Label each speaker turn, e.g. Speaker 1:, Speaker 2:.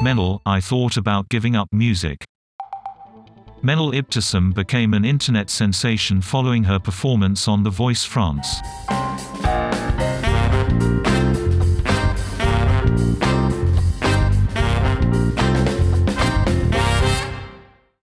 Speaker 1: Mennel, I thought about giving up music. Mennel Ibtissem became an internet sensation following her performance on The Voice France.